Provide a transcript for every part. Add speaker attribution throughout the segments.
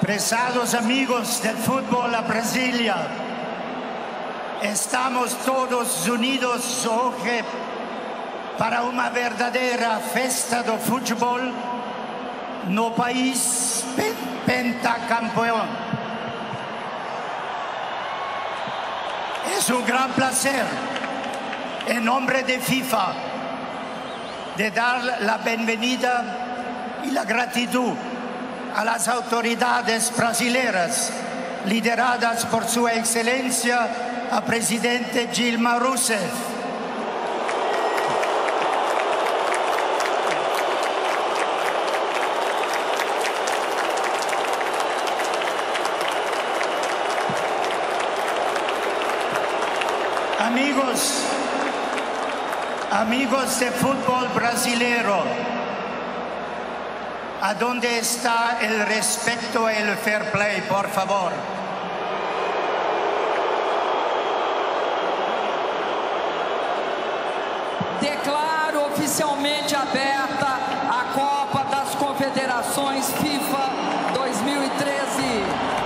Speaker 1: Prezados amigos del fútbol a Brasilia, estamos todos unidos hoy para una verdadera festa do fútbol no país pentacampeón. Es un gran placer, en nombre de FIFA, de dar la bienvenida y la gratitud a las autoridades brasileras lideradas por su excelencia a presidente Dilma Rousseff. Amigos, amigos de fútbol brasilero, ¿a dónde está el respeto y el fair play, por favor?
Speaker 2: Declaro oficialmente aberta a Copa das Confederações FIFA 2013.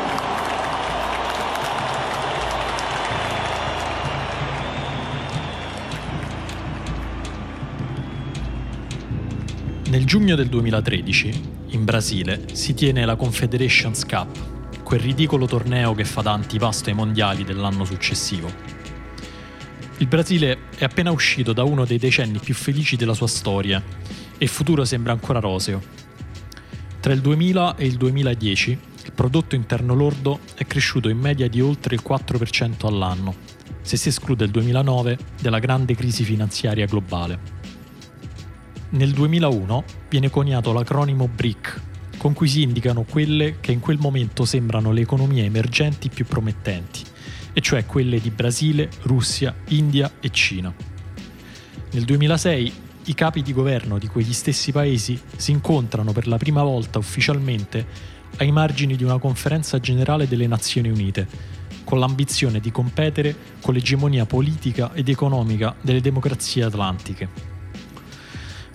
Speaker 3: Nel giugno del 2013, in Brasile, si tiene la Confederations Cup, quel ridicolo torneo che fa da antipasto ai mondiali dell'anno successivo. Il Brasile è appena uscito da uno dei decenni più felici della sua storia e il futuro sembra ancora roseo. Tra il 2000 e il 2010 il prodotto interno lordo è cresciuto in media di oltre il 4% all'anno, se si esclude il 2009 della grande crisi finanziaria globale. Nel 2001 viene coniato l'acronimo BRIC, con cui si indicano quelle che in quel momento sembrano le economie emergenti più promettenti, e cioè quelle di Brasile, Russia, India e Cina. Nel 2006 i capi di governo di quegli stessi paesi si incontrano per la prima volta ufficialmente ai margini di una conferenza generale delle Nazioni Unite, con l'ambizione di competere con l'egemonia politica ed economica delle democrazie atlantiche.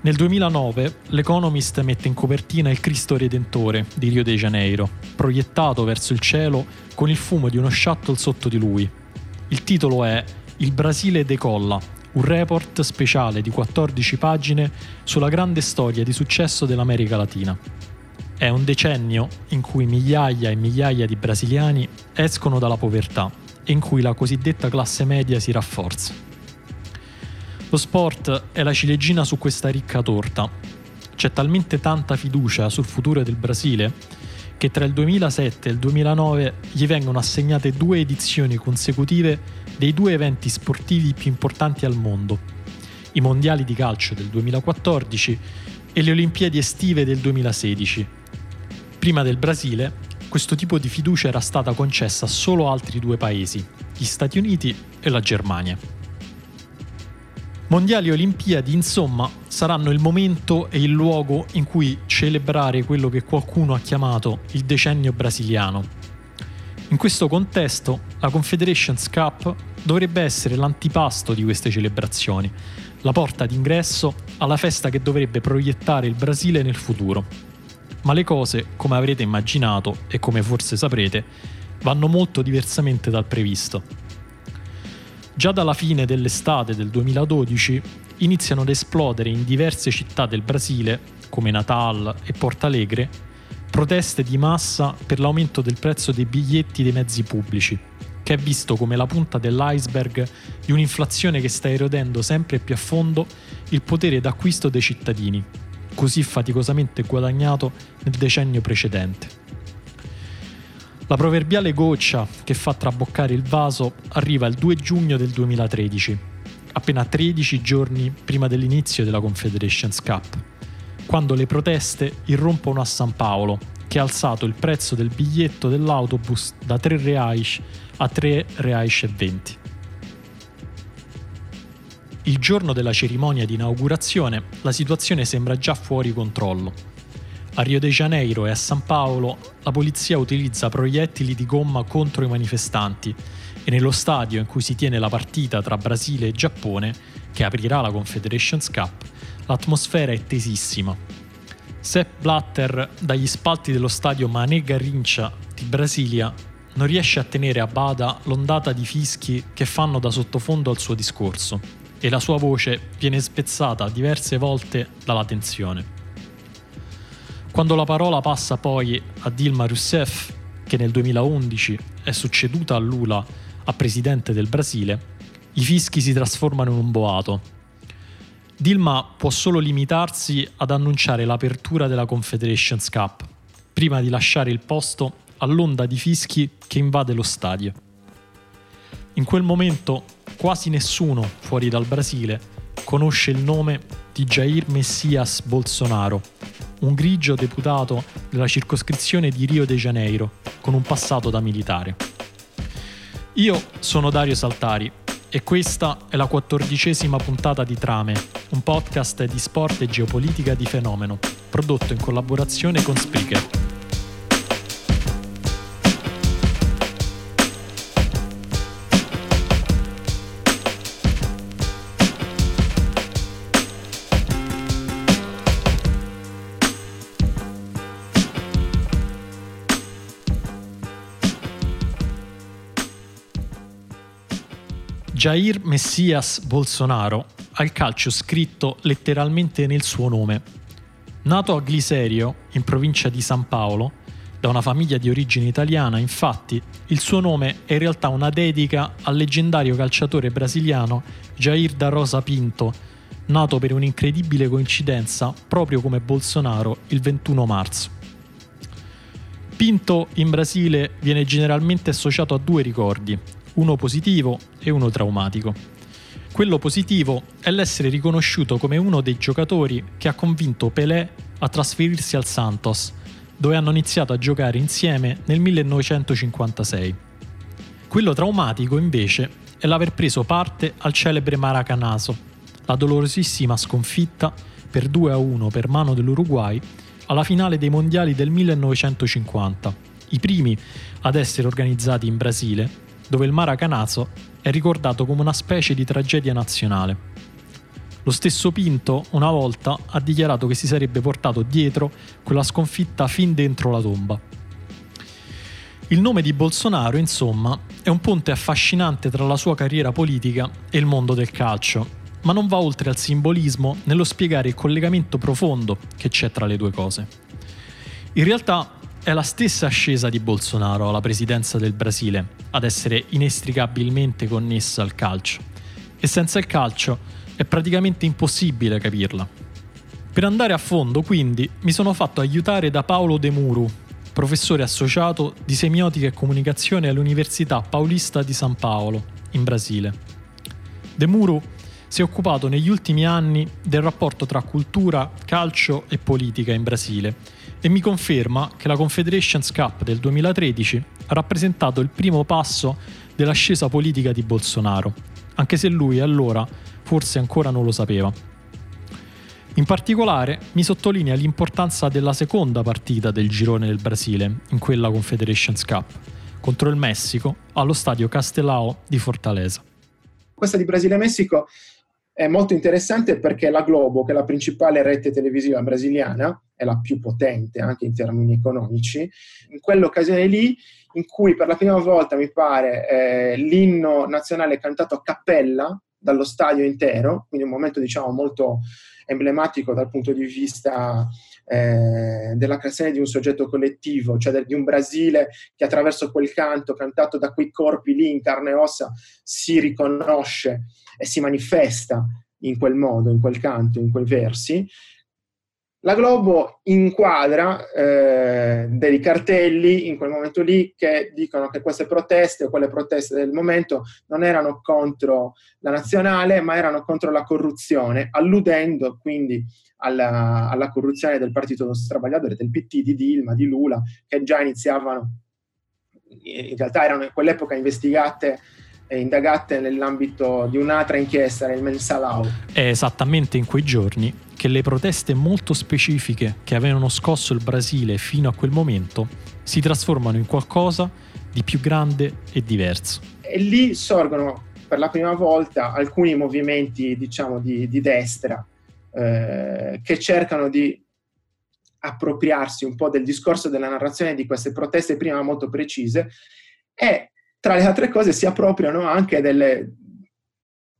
Speaker 3: Nel 2009 l'Economist mette in copertina il Cristo Redentore di Rio de Janeiro, proiettato verso il cielo con il fumo di uno shuttle sotto di lui. Il titolo è Il Brasile decolla, un report speciale di 14 pagine sulla grande storia di successo dell'America Latina. È un decennio in cui migliaia e migliaia di brasiliani escono dalla povertà e in cui la cosiddetta classe media si rafforza. Lo sport è la ciliegina su questa ricca torta. C'è talmente tanta fiducia sul futuro del Brasile che tra il 2007 e il 2009 gli vengono assegnate due edizioni consecutive dei due eventi sportivi più importanti al mondo, i mondiali di calcio del 2014 e le Olimpiadi estive del 2016. Prima del Brasile, questo tipo di fiducia era stata concessa solo a altri due paesi, gli Stati Uniti e la Germania. Mondiali e Olimpiadi, insomma, saranno il momento e il luogo in cui celebrare quello che qualcuno ha chiamato il decennio brasiliano. In questo contesto, la Confederations Cup dovrebbe essere l'antipasto di queste celebrazioni, la porta d'ingresso alla festa che dovrebbe proiettare il Brasile nel futuro. Ma le cose, come avrete immaginato e come forse saprete, vanno molto diversamente dal previsto. Già dalla fine dell'estate del 2012 iniziano ad esplodere in diverse città del Brasile, come Natal e Porto Alegre, proteste di massa per l'aumento del prezzo dei biglietti dei mezzi pubblici, che è visto come la punta dell'iceberg di un'inflazione che sta erodendo sempre più a fondo il potere d'acquisto dei cittadini, così faticosamente guadagnato nel decennio precedente. La proverbiale goccia che fa traboccare il vaso arriva il 2 giugno del 2013, appena 13 giorni prima dell'inizio della Confederations Cup, quando le proteste irrompono a San Paolo, che ha alzato il prezzo del biglietto dell'autobus da 3 reais a 3 reais e 20. Il giorno della cerimonia di inaugurazione la situazione sembra già fuori controllo a Rio de Janeiro e a San Paolo la polizia utilizza proiettili di gomma contro i manifestanti e nello stadio in cui si tiene la partita tra Brasile e Giappone, che aprirà la Confederations Cup, l'atmosfera è tesissima. Sepp Blatter dagli spalti dello stadio Mané Garrincia di Brasilia non riesce a tenere a bada l'ondata di fischi che fanno da sottofondo al suo discorso e la sua voce viene spezzata diverse volte dalla tensione. Quando la parola passa poi a Dilma Rousseff, che nel 2011 è succeduta a Lula a presidente del Brasile, i fischi si trasformano in un boato. Dilma può solo limitarsi ad annunciare l'apertura della Confederations Cup, prima di lasciare il posto all'onda di fischi che invade lo stadio. In quel momento quasi nessuno fuori dal Brasile conosce il nome di Jair Messias Bolsonaro, un grigio deputato della circoscrizione di Rio de Janeiro, con un passato da militare. Io sono Dario Saltari e questa è la quattordicesima puntata di Trame, un podcast di sport e geopolitica di fenomeno, prodotto in collaborazione con Spreaker. Jair Messias Bolsonaro ha il calcio scritto letteralmente nel suo nome. Nato a Gliserio, in provincia di San Paolo, da una famiglia di origine italiana, infatti, il suo nome è in realtà una dedica al leggendario calciatore brasiliano Jair da Rosa Pinto, nato per un'incredibile coincidenza proprio come Bolsonaro il 21 marzo. Pinto in Brasile viene generalmente associato a due ricordi, uno positivo e uno traumatico. Quello positivo è l'essere riconosciuto come uno dei giocatori che ha convinto Pelé a trasferirsi al Santos, dove hanno iniziato a giocare insieme nel 1956. Quello traumatico, invece, è l'aver preso parte al celebre Maracanazo, la dolorosissima sconfitta per 2-1 per mano dell'Uruguay alla finale dei mondiali del 1950, i primi ad essere organizzati in Brasile dove il Maracanazo è ricordato come una specie di tragedia nazionale. Lo stesso Pinto una volta ha dichiarato che si sarebbe portato dietro quella sconfitta fin dentro la tomba. Il nome di Bolsonaro, insomma, è un ponte affascinante tra la sua carriera politica e il mondo del calcio, ma non va oltre al simbolismo nello spiegare il collegamento profondo che c'è tra le due cose. In realtà è la stessa ascesa di Bolsonaro alla presidenza del Brasile ad essere inestricabilmente connessa al calcio. E senza il calcio è praticamente impossibile capirla. Per andare a fondo, quindi, mi sono fatto aiutare da Paolo De Muru, professore associato di semiotica e comunicazione all'Università Paulista di San Paolo, in Brasile. De Muru si è occupato negli ultimi anni del rapporto tra cultura, calcio e politica in Brasile e mi conferma che la Confederations Cup del 2013 ha rappresentato il primo passo dell'ascesa politica di Bolsonaro, anche se lui allora forse ancora non lo sapeva. In particolare mi sottolinea l'importanza della seconda partita del girone del Brasile in quella Confederations Cup contro il Messico allo stadio Castelao di Fortaleza.
Speaker 4: Questa di Brasile-Messico è molto interessante perché la Globo, che è la principale rete televisiva brasiliana, è la più potente anche in termini economici, in quell'occasione lì in cui per la prima volta, mi pare, eh, l'inno nazionale è cantato a cappella dallo stadio intero, quindi un momento diciamo molto emblematico dal punto di vista eh, della creazione di un soggetto collettivo, cioè del, di un Brasile che attraverso quel canto cantato da quei corpi lì in carne e ossa si riconosce e si manifesta in quel modo, in quel canto, in quei versi. La Globo inquadra eh, dei cartelli in quel momento lì che dicono che queste proteste o quelle proteste del momento non erano contro la nazionale ma erano contro la corruzione, alludendo quindi alla, alla corruzione del Partito Travagliatore, del PT, di Dilma, di Lula, che già iniziavano, in realtà erano in quell'epoca investigate indagate nell'ambito di un'altra inchiesta nel Mensalau.
Speaker 3: È esattamente in quei giorni che le proteste molto specifiche che avevano scosso il Brasile fino a quel momento si trasformano in qualcosa di più grande e diverso.
Speaker 4: E lì sorgono per la prima volta alcuni movimenti, diciamo, di, di destra eh, che cercano di appropriarsi un po' del discorso della narrazione di queste proteste prima molto precise e tra le altre cose si appropriano anche delle,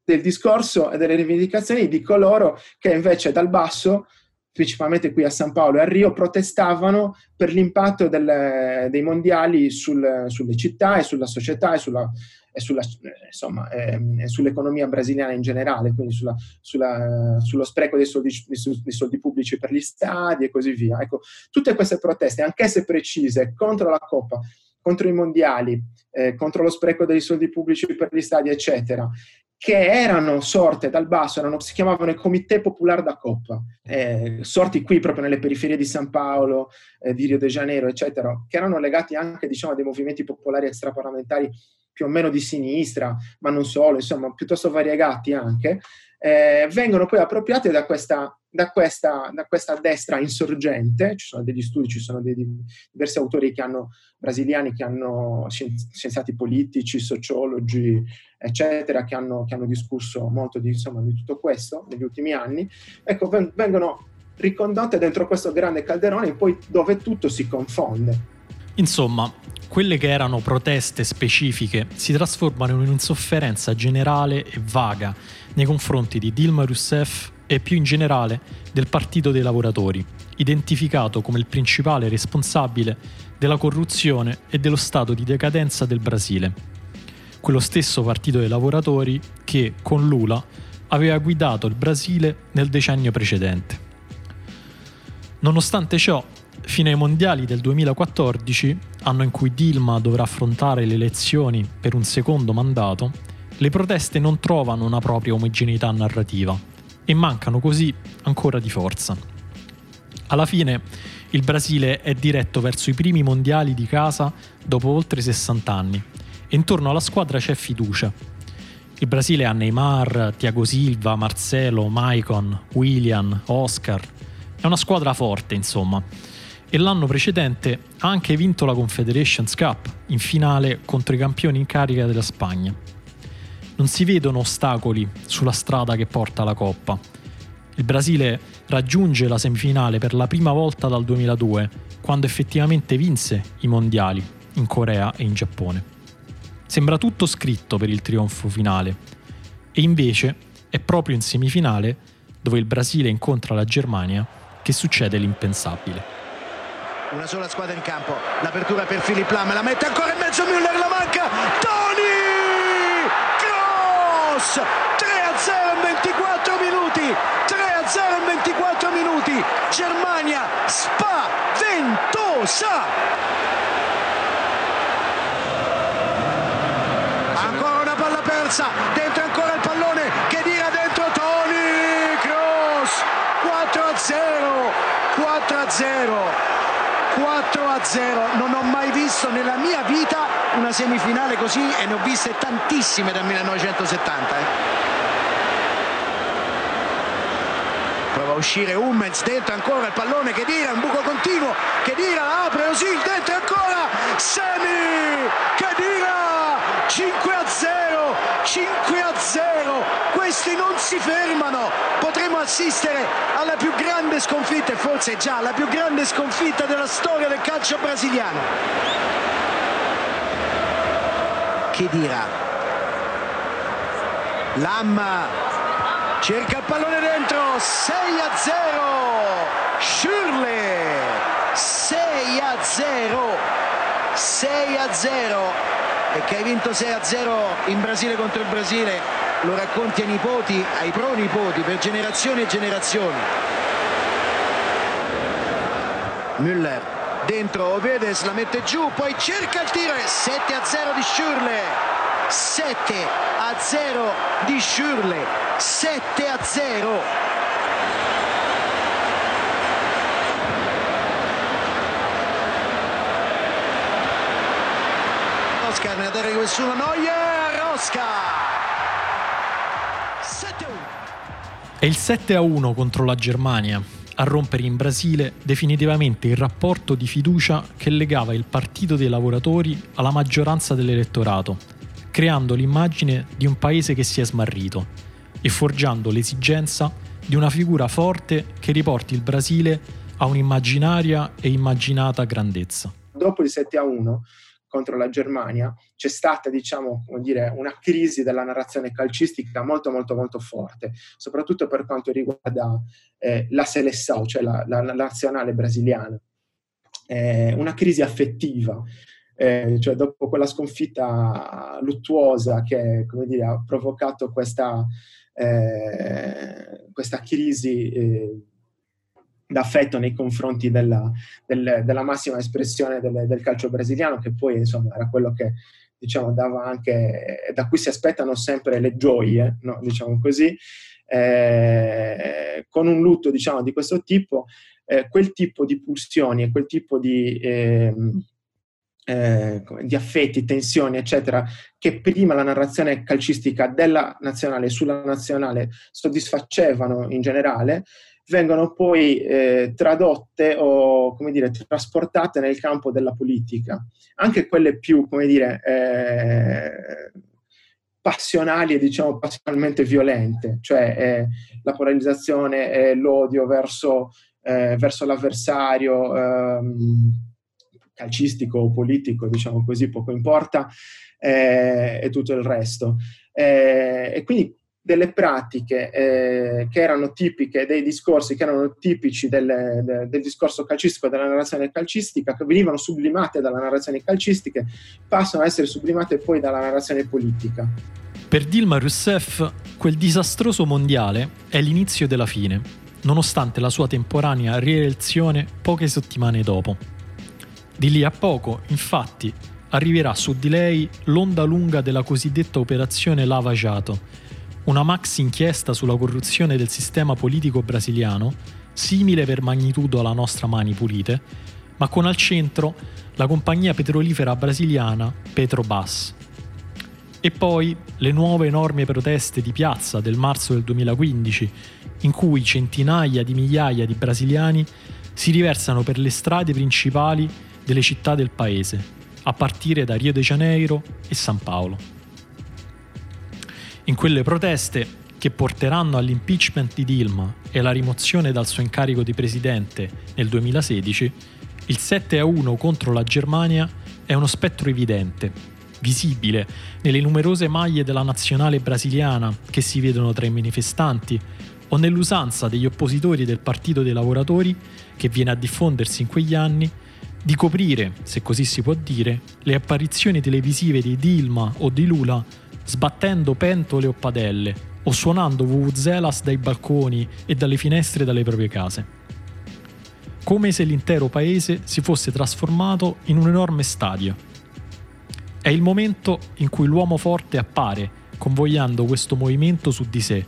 Speaker 4: del discorso e delle rivendicazioni di coloro che invece dal basso principalmente qui a San Paolo e a Rio, protestavano per l'impatto del, dei mondiali sul, sulle città e sulla società e, sulla, e sulla, insomma, eh, sull'economia brasiliana in generale, quindi sulla, sullo spreco dei soldi, dei soldi, pubblici per gli stadi e così via. Ecco, tutte queste proteste, anch'esse precise, contro la Coppa, contro i mondiali, eh, contro lo spreco dei soldi pubblici per gli stadi, eccetera, che erano sorte dal basso, erano, si chiamavano il Comité Popolare da Coppa, eh, sorti qui proprio nelle periferie di San Paolo, eh, di Rio de Janeiro, eccetera, che erano legati anche diciamo, a dei movimenti popolari extraparlamentari più o meno di sinistra, ma non solo, insomma, piuttosto variegati anche, eh, vengono poi appropriate da questa, da, questa, da questa, destra insorgente. Ci sono degli studi, ci sono dei, diversi autori che hanno, brasiliani che hanno scienziati politici, sociologi, eccetera, che hanno, che hanno discusso molto di, insomma, di, tutto questo negli ultimi anni. Ecco, vengono ricondotte dentro questo grande calderone, poi dove tutto si confonde.
Speaker 3: Insomma, quelle che erano proteste specifiche si trasformano in un'insofferenza generale e vaga nei confronti di Dilma Rousseff e più in generale del Partito dei Lavoratori, identificato come il principale responsabile della corruzione e dello stato di decadenza del Brasile. Quello stesso Partito dei Lavoratori che, con Lula, aveva guidato il Brasile nel decennio precedente. Nonostante ciò, fino ai mondiali del 2014, anno in cui Dilma dovrà affrontare le elezioni per un secondo mandato, le proteste non trovano una propria omogeneità narrativa e mancano così ancora di forza. Alla fine il Brasile è diretto verso i primi mondiali di casa dopo oltre 60 anni e intorno alla squadra c'è fiducia. Il Brasile ha Neymar, Thiago Silva, Marcelo, Maicon, William, Oscar. È una squadra forte, insomma. E l'anno precedente ha anche vinto la Confederations Cup in finale contro i campioni in carica della Spagna non si vedono ostacoli sulla strada che porta alla Coppa. Il Brasile raggiunge la semifinale per la prima volta dal 2002, quando effettivamente vinse i mondiali in Corea e in Giappone. Sembra tutto scritto per il trionfo finale, e invece è proprio in semifinale, dove il Brasile incontra la Germania, che succede l'impensabile.
Speaker 5: Una sola squadra in campo, l'apertura per Filip Lam, la mette ancora in mezzo Müller, la manca, Toni! Ramos 3 a 0 in 24 minuti 3 a 0 in 24 minuti. Germania spaventosa. Ancora una palla persa dentro ancora il pallone che tira dentro Toni Kroos. 4 a 0 4 a 0 4 a 0 non ho mai visto nella mia vita una semifinale così e ne ho viste tantissime dal 1970 eh. prova a uscire Hummels dentro ancora il pallone che tira un buco continuo che tira apre Osil dentro ancora Semi che tira 5 a 0 5 a 0 questi non si fermano. Potremo assistere alla più grande sconfitta e forse già la più grande sconfitta della storia del calcio brasiliano. Che dirà? Lamma cerca il pallone dentro 6 a 0 Schürle 6 a 0 6 a 0 e che hai vinto 6-0 in Brasile contro il Brasile lo racconti ai nipoti, ai pronipoti per generazioni e generazioni. Müller dentro Ovedes la mette giù poi cerca il tiro e 7 0 di Schürle 7 0 di Schürle 7 0 Oscar, ne arriva nessuno, Neuer, Oscar! 7-1.
Speaker 3: È il 7-1 contro la Germania a rompere in Brasile definitivamente il rapporto di fiducia che legava il Partito dei Lavoratori alla maggioranza dell'elettorato, creando l'immagine di un paese che si è smarrito e forgiando l'esigenza di una figura forte che riporti il Brasile a un'immaginaria e immaginata grandezza.
Speaker 4: Dopo il 7 a 1 contro la Germania c'è stata, diciamo, dire, una crisi della narrazione calcistica molto, molto, molto forte, soprattutto per quanto riguarda eh, la Seleção, cioè la, la, la nazionale brasiliana. Eh, una crisi affettiva, eh, cioè dopo quella sconfitta luttuosa che dire, ha provocato questa, eh, questa crisi eh, d'affetto nei confronti della, del, della massima espressione del, del, calcio brasiliano, che poi insomma era quello che diciamo dava anche, da cui si aspettano sempre le gioie, no? diciamo così, eh, con un lutto diciamo di questo tipo, eh, quel tipo di pulsioni e quel tipo di... Eh, eh, di affetti, tensioni, eccetera, che prima la narrazione calcistica della nazionale sulla nazionale soddisfacevano in generale, vengono poi eh, tradotte o, come dire, trasportate nel campo della politica. Anche quelle più, come dire, eh, passionali e diciamo passionalmente violente, cioè eh, la polarizzazione e l'odio verso, eh, verso l'avversario ehm, calcistico o politico, diciamo così, poco importa, eh, e tutto il resto. Eh, e quindi delle pratiche eh, che erano tipiche, dei discorsi che erano tipici del, del, del, discorso calcistico, della narrazione calcistica, che venivano sublimate dalla narrazione calcistica, passano a essere sublimate poi dalla narrazione politica.
Speaker 3: Per Dilma Rousseff, quel disastroso mondiale è l'inizio della fine, nonostante la sua temporanea rielezione poche settimane dopo. Di lì a poco, infatti, arriverà su di lei l'onda lunga della cosiddetta operazione Lava Jato, una max inchiesta sulla corruzione del sistema politico brasiliano, simile per magnitudo alla nostra Mani Pulite, ma con al centro la compagnia petrolifera brasiliana Petrobras. E poi le nuove enormi proteste di piazza del marzo del 2015, in cui centinaia di migliaia di brasiliani si riversano per le strade principali delle città del paese, a partire da Rio de Janeiro e San Paolo in quelle proteste che porteranno all'impeachment di Dilma e alla rimozione dal suo incarico di presidente nel 2016, il 7 a 1 contro la Germania è uno spettro evidente, visibile nelle numerose maglie della nazionale brasiliana che si vedono tra i manifestanti o nell'usanza degli oppositori del Partito dei Lavoratori che viene a diffondersi in quegli anni di coprire, se così si può dire, le apparizioni televisive di Dilma o di Lula sbattendo pentole o padelle o suonando vuvuzelas dai balconi e dalle finestre dalle proprie case. Come se l'intero paese si fosse trasformato in un enorme stadio. È il momento in cui l'uomo forte appare, convogliando questo movimento su di sé,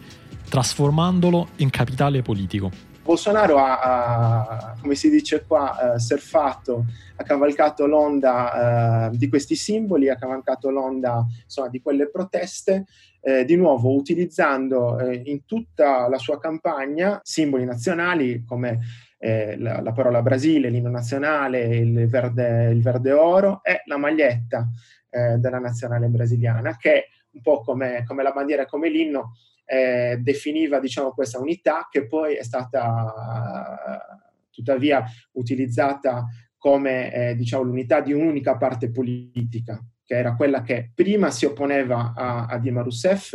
Speaker 3: trasformandolo in capitale politico.
Speaker 4: Bolsonaro ha, ha, come si dice qua, eh, surfato, ha cavalcato l'onda eh, di questi simboli, ha cavalcato l'onda insomma, di quelle proteste, eh, di nuovo utilizzando eh, in tutta la sua campagna simboli nazionali come eh, la, la, parola Brasile, l'inno nazionale, il verde, il verde oro e la maglietta eh, della nazionale brasiliana, che un po' come, come la bandiera e come l'inno, eh, definiva diciamo, questa unità che poi è stata tuttavia utilizzata come eh, diciamo, l'unità di un'unica parte politica, che era quella che prima si opponeva a, a Dilma Rousseff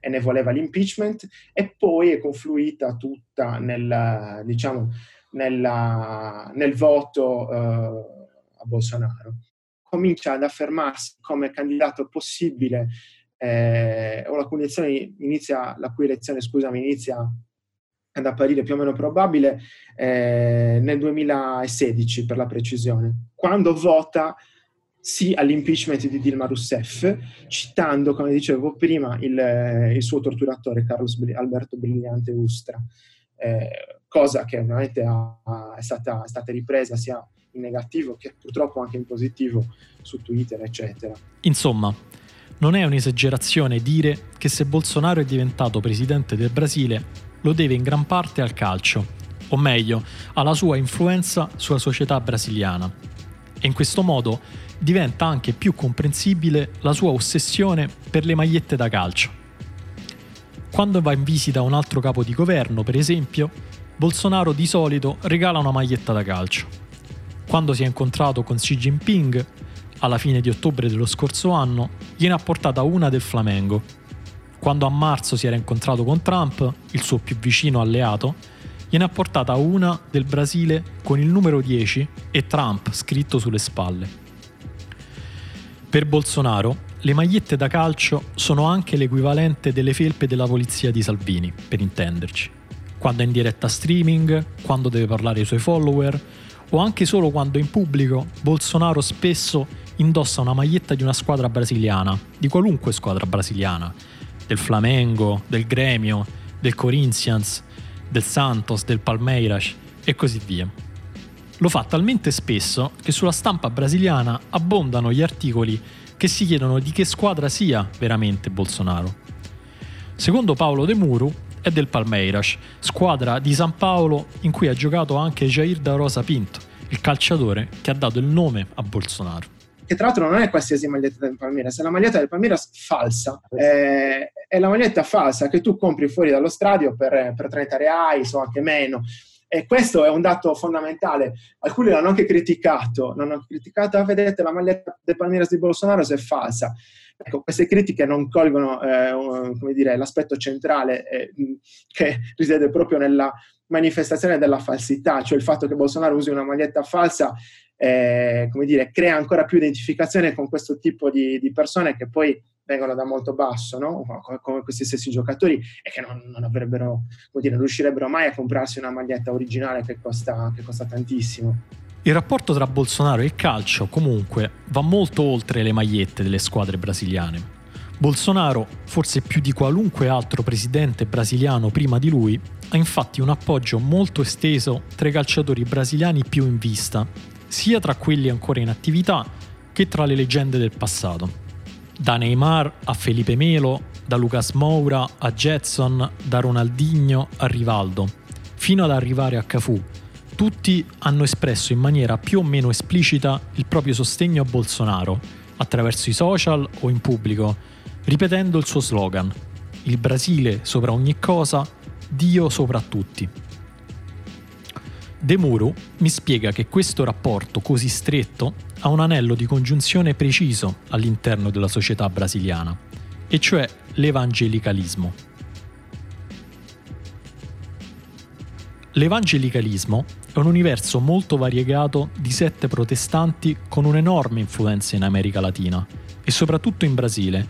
Speaker 4: e ne voleva l'impeachment, e poi è confluita tutta nel, diciamo, nella, nel voto eh, a Bolsonaro. Comincia ad affermarsi come candidato possibile eh, o la cui elezione inizia, la cui elezione, scusami, inizia ad apparire più o meno probabile eh, nel 2016 per la precisione, quando vota sì all'impeachment di Dilma Rousseff, citando, come dicevo prima, il, il suo torturatore Carlos Alberto Brillante Ustra, eh, cosa che ovviamente ha, è, stata, è stata ripresa sia in negativo che purtroppo anche in positivo su Twitter, eccetera.
Speaker 3: Insomma, non è un'esagerazione dire che se Bolsonaro è diventato presidente del Brasile lo deve in gran parte al calcio, o meglio, alla sua influenza sulla società brasiliana. E in questo modo diventa anche più comprensibile la sua ossessione per le magliette da calcio. Quando va in visita un altro capo di governo, per esempio, Bolsonaro di solito regala una maglietta da calcio. Quando si è incontrato con Xi Jinping, alla fine di ottobre dello scorso anno, gliene ha portata una del Flamengo. Quando a marzo si era incontrato con Trump, il suo più vicino alleato, gliene ha portata una del Brasile con il numero 10 e Trump scritto sulle spalle. Per Bolsonaro, le magliette da calcio sono anche l'equivalente delle felpe della polizia di Salvini, per intenderci. Quando è in diretta streaming, quando deve parlare ai suoi follower, o anche solo quando in pubblico, Bolsonaro spesso indossa una maglietta di una squadra brasiliana, di qualunque squadra brasiliana, del Flamengo, del Gremio, del Corinthians, del Santos, del Palmeiras e così via. Lo fa talmente spesso che sulla stampa brasiliana abbondano gli articoli che si chiedono di che squadra sia veramente Bolsonaro. Secondo Paolo De Muru è del Palmeiras, squadra di San Paolo in cui ha giocato anche Jair da Rosa Pinto, il calciatore che ha dato il nome a Bolsonaro
Speaker 4: che tra l'altro non è qualsiasi maglietta del Palmeiras, è la maglietta del Palmeiras falsa. Eh, è la maglietta falsa che tu compri fuori dallo stadio per, per 30 reais o anche meno. E questo è un dato fondamentale. Alcuni l'hanno anche criticato, l'hanno criticato, ah, vedete la maglietta del Palmeiras di Bolsonaro se è falsa. Ecco, queste critiche non colgono eh, dire, l'aspetto centrale eh, che risiede proprio nella manifestazione della falsità, cioè il fatto che Bolsonaro usi una maglietta falsa eh, come dire, crea ancora più identificazione con questo tipo di, di persone che poi vengono da molto basso, no? come questi stessi giocatori, e che non, non avrebbero, dire, non riuscirebbero mai a comprarsi una maglietta originale che costa, che costa tantissimo.
Speaker 3: Il rapporto tra Bolsonaro e il calcio, comunque, va molto oltre le magliette delle squadre brasiliane. Bolsonaro, forse più di qualunque altro presidente brasiliano prima di lui, ha infatti un appoggio molto esteso tra i calciatori brasiliani più in vista sia tra quelli ancora in attività che tra le leggende del passato. Da Neymar a Felipe Melo, da Lucas Moura a Jetson, da Ronaldinho a Rivaldo, fino ad arrivare a Cafù, tutti hanno espresso in maniera più o meno esplicita il proprio sostegno a Bolsonaro, attraverso i social o in pubblico, ripetendo il suo slogan: Il Brasile sopra ogni cosa, Dio sopra tutti. De Muro mi spiega che questo rapporto così stretto ha un anello di congiunzione preciso all'interno della società brasiliana, e cioè l'evangelicalismo. L'evangelicalismo è un universo molto variegato di sette protestanti con un'enorme influenza in America Latina e soprattutto in Brasile,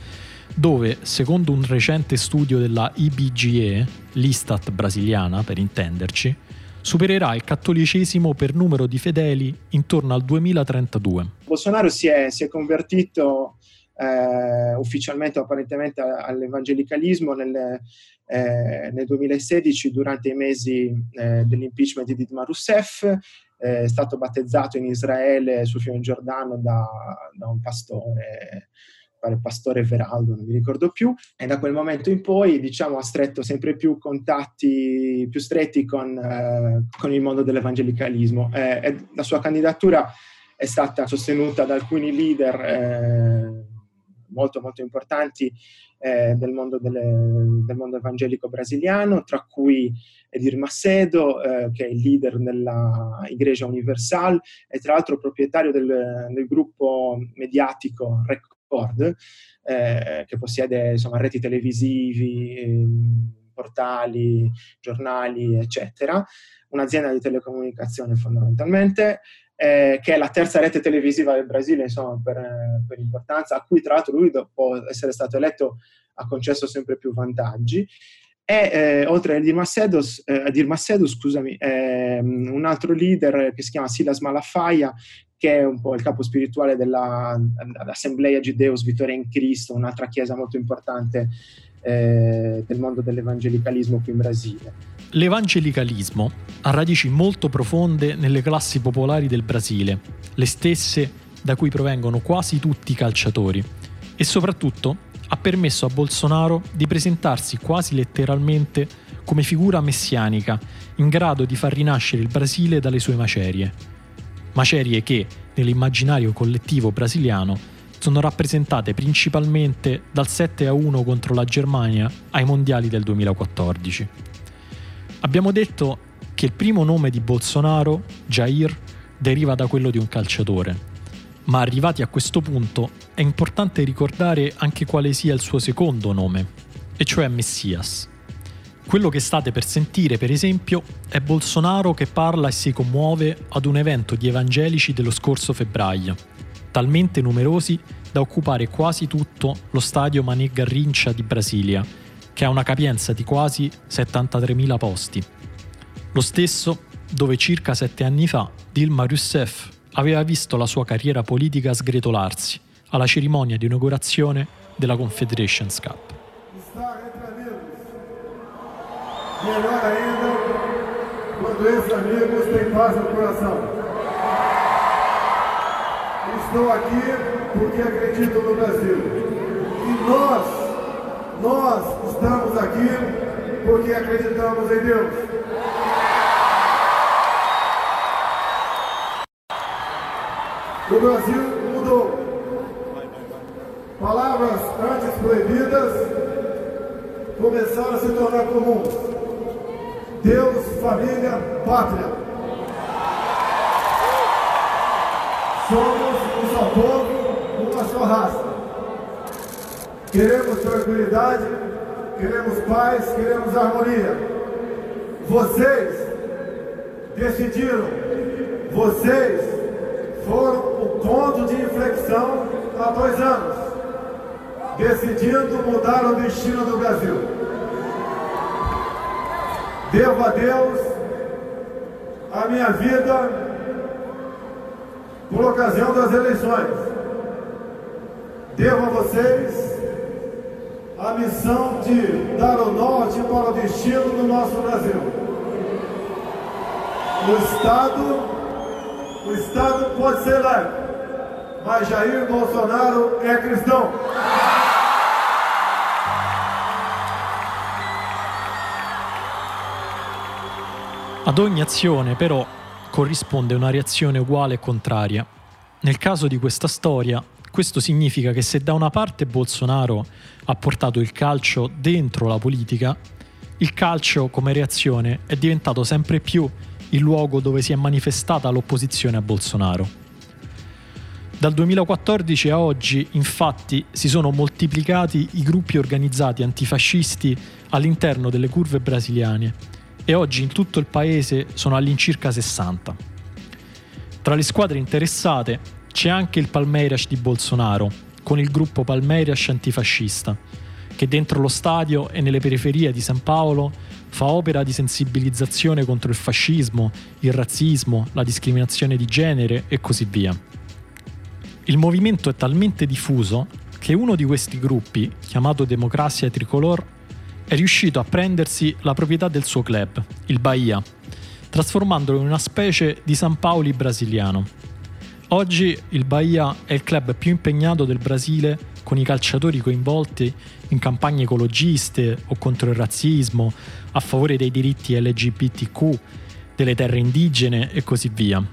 Speaker 3: dove, secondo un recente studio della IBGE, l'Istat brasiliana per intenderci, supererà il cattolicesimo per numero di fedeli intorno al 2032.
Speaker 4: Bolsonaro si è, si è convertito eh, ufficialmente apparentemente all'evangelicalismo nel, eh, nel, 2016 durante i mesi eh, dell'impeachment di Dilma Rousseff, è stato battezzato in Israele sul fiume Giordano da, da un pastore pare Pastore Veraldo, non mi ricordo più, e da quel momento in poi diciamo, ha stretto sempre più contatti più stretti con, eh, con il mondo dell'evangelicalismo. Eh, la sua candidatura è stata sostenuta da alcuni leader eh, molto molto importanti eh, del, mondo delle, del, mondo evangelico brasiliano, tra cui Edir Macedo, eh, che è il leader della Igreja Universal e tra l'altro proprietario del, del gruppo mediatico Record, eh, che possiede insomma, reti televisivi, ehm, portali, giornali, eccetera, un'azienda di telecomunicazione fondamentalmente, eh, che è la terza rete televisiva del Brasile, insomma, per, per, importanza, a cui tra l'altro lui, dopo essere stato eletto, ha concesso sempre più vantaggi. E eh, oltre a Dir Macedo, eh, a Dir Macedo scusami, ehm, un altro leader che si chiama Silas Malafaia, che è un po' il capo spirituale dell'Assemblea Gideus Vittoria in Cristo, un'altra chiesa molto importante eh, del mondo dell'evangelicalismo qui in Brasile.
Speaker 3: L'evangelicalismo ha radici molto profonde nelle classi popolari del Brasile, le stesse da cui provengono quasi tutti i calciatori, e soprattutto ha permesso a Bolsonaro di presentarsi quasi letteralmente come figura messianica, in grado di far rinascere il Brasile dalle sue macerie macerie che, nell'immaginario collettivo brasiliano, sono rappresentate principalmente dal 7 a 1 contro la Germania ai mondiali del 2014. Abbiamo detto che il primo nome di Bolsonaro, Jair, deriva da quello di un calciatore. Ma arrivati a questo punto è importante ricordare anche quale sia il suo secondo nome, e cioè Messias. Quello che state per sentire, per esempio, è Bolsonaro che parla e si commuove ad un evento di evangelici dello scorso febbraio, talmente numerosi da occupare quasi tutto lo stadio Mané Garrincia di Brasilia, che ha una capienza di quasi 73.000 posti. Lo stesso dove circa sette anni fa Dilma Rousseff aveva visto la sua carriera politica sgretolarsi alla cerimonia di inaugurazione della Confederations Cup.
Speaker 6: Melhor ainda quando esses amigos têm paz no coração. Estou aqui porque acredito no Brasil. E nós, nós estamos aqui porque acreditamos em Deus. O Brasil mudou. Palavras antes proibidas começaram a se tornar comuns. Deus, família, pátria. Somos um só povo, uma só raça. Queremos tranquilidade, queremos paz, queremos harmonia. Vocês decidiram, vocês foram o ponto de inflexão há dois anos, decidindo mudar o destino do Brasil. Devo a Deus a minha vida por ocasião das eleições. Devo a vocês a missão de dar o norte para o destino do nosso Brasil. O Estado o Estado pode ser laico, mas Jair Bolsonaro é cristão.
Speaker 3: Ad ogni azione, però, corrisponde una reazione uguale e contraria. Nel caso di questa storia, questo significa che se da una parte Bolsonaro ha portato il calcio dentro la politica, il calcio come reazione è diventato sempre più il luogo dove si è manifestata l'opposizione a Bolsonaro. Dal 2014 a oggi, infatti, si sono moltiplicati i gruppi organizzati antifascisti all'interno delle curve brasiliane e oggi in tutto il paese sono all'incirca 60. Tra le squadre interessate c'è anche il Palmeiras di Bolsonaro, con il gruppo Palmeiras antifascista, che dentro lo stadio e nelle periferie di San Paolo fa opera di sensibilizzazione contro il fascismo, il razzismo, la discriminazione di genere e così via. Il movimento è talmente diffuso che uno di questi gruppi, chiamato Democrazia Tricolor, è riuscito a prendersi la proprietà del suo club, il Bahia, trasformandolo in una specie di San Paoli brasiliano. Oggi il Bahia è il club più impegnato del Brasile con i calciatori coinvolti in campagne ecologiste o contro il razzismo, a favore dei diritti LGBTQ, delle terre indigene e così via.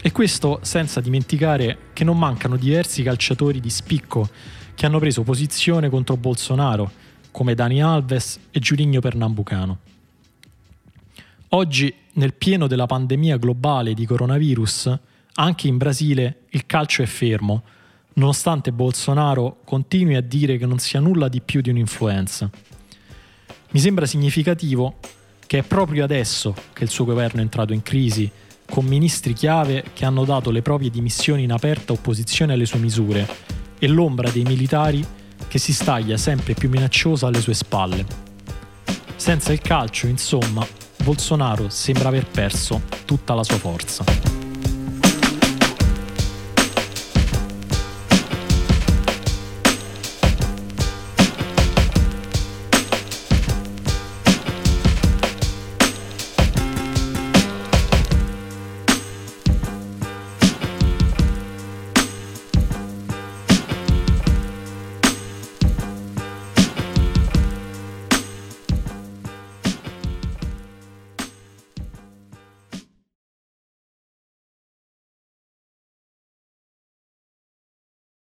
Speaker 3: E questo senza dimenticare che non mancano diversi calciatori di spicco che hanno preso posizione contro Bolsonaro, come Dani Alves e Giurigno Pernambucano. Oggi, nel pieno della pandemia globale di coronavirus, anche in Brasile il calcio è fermo, nonostante Bolsonaro continui a dire che non sia nulla di più di un'influenza. Mi sembra significativo che è proprio adesso che il suo governo è entrato in crisi, con ministri chiave che hanno dato le proprie dimissioni in aperta opposizione alle sue misure e l'ombra dei militari che si staglia sempre più minacciosa alle sue spalle. Senza il calcio, insomma, Bolsonaro sembra aver perso tutta la sua forza.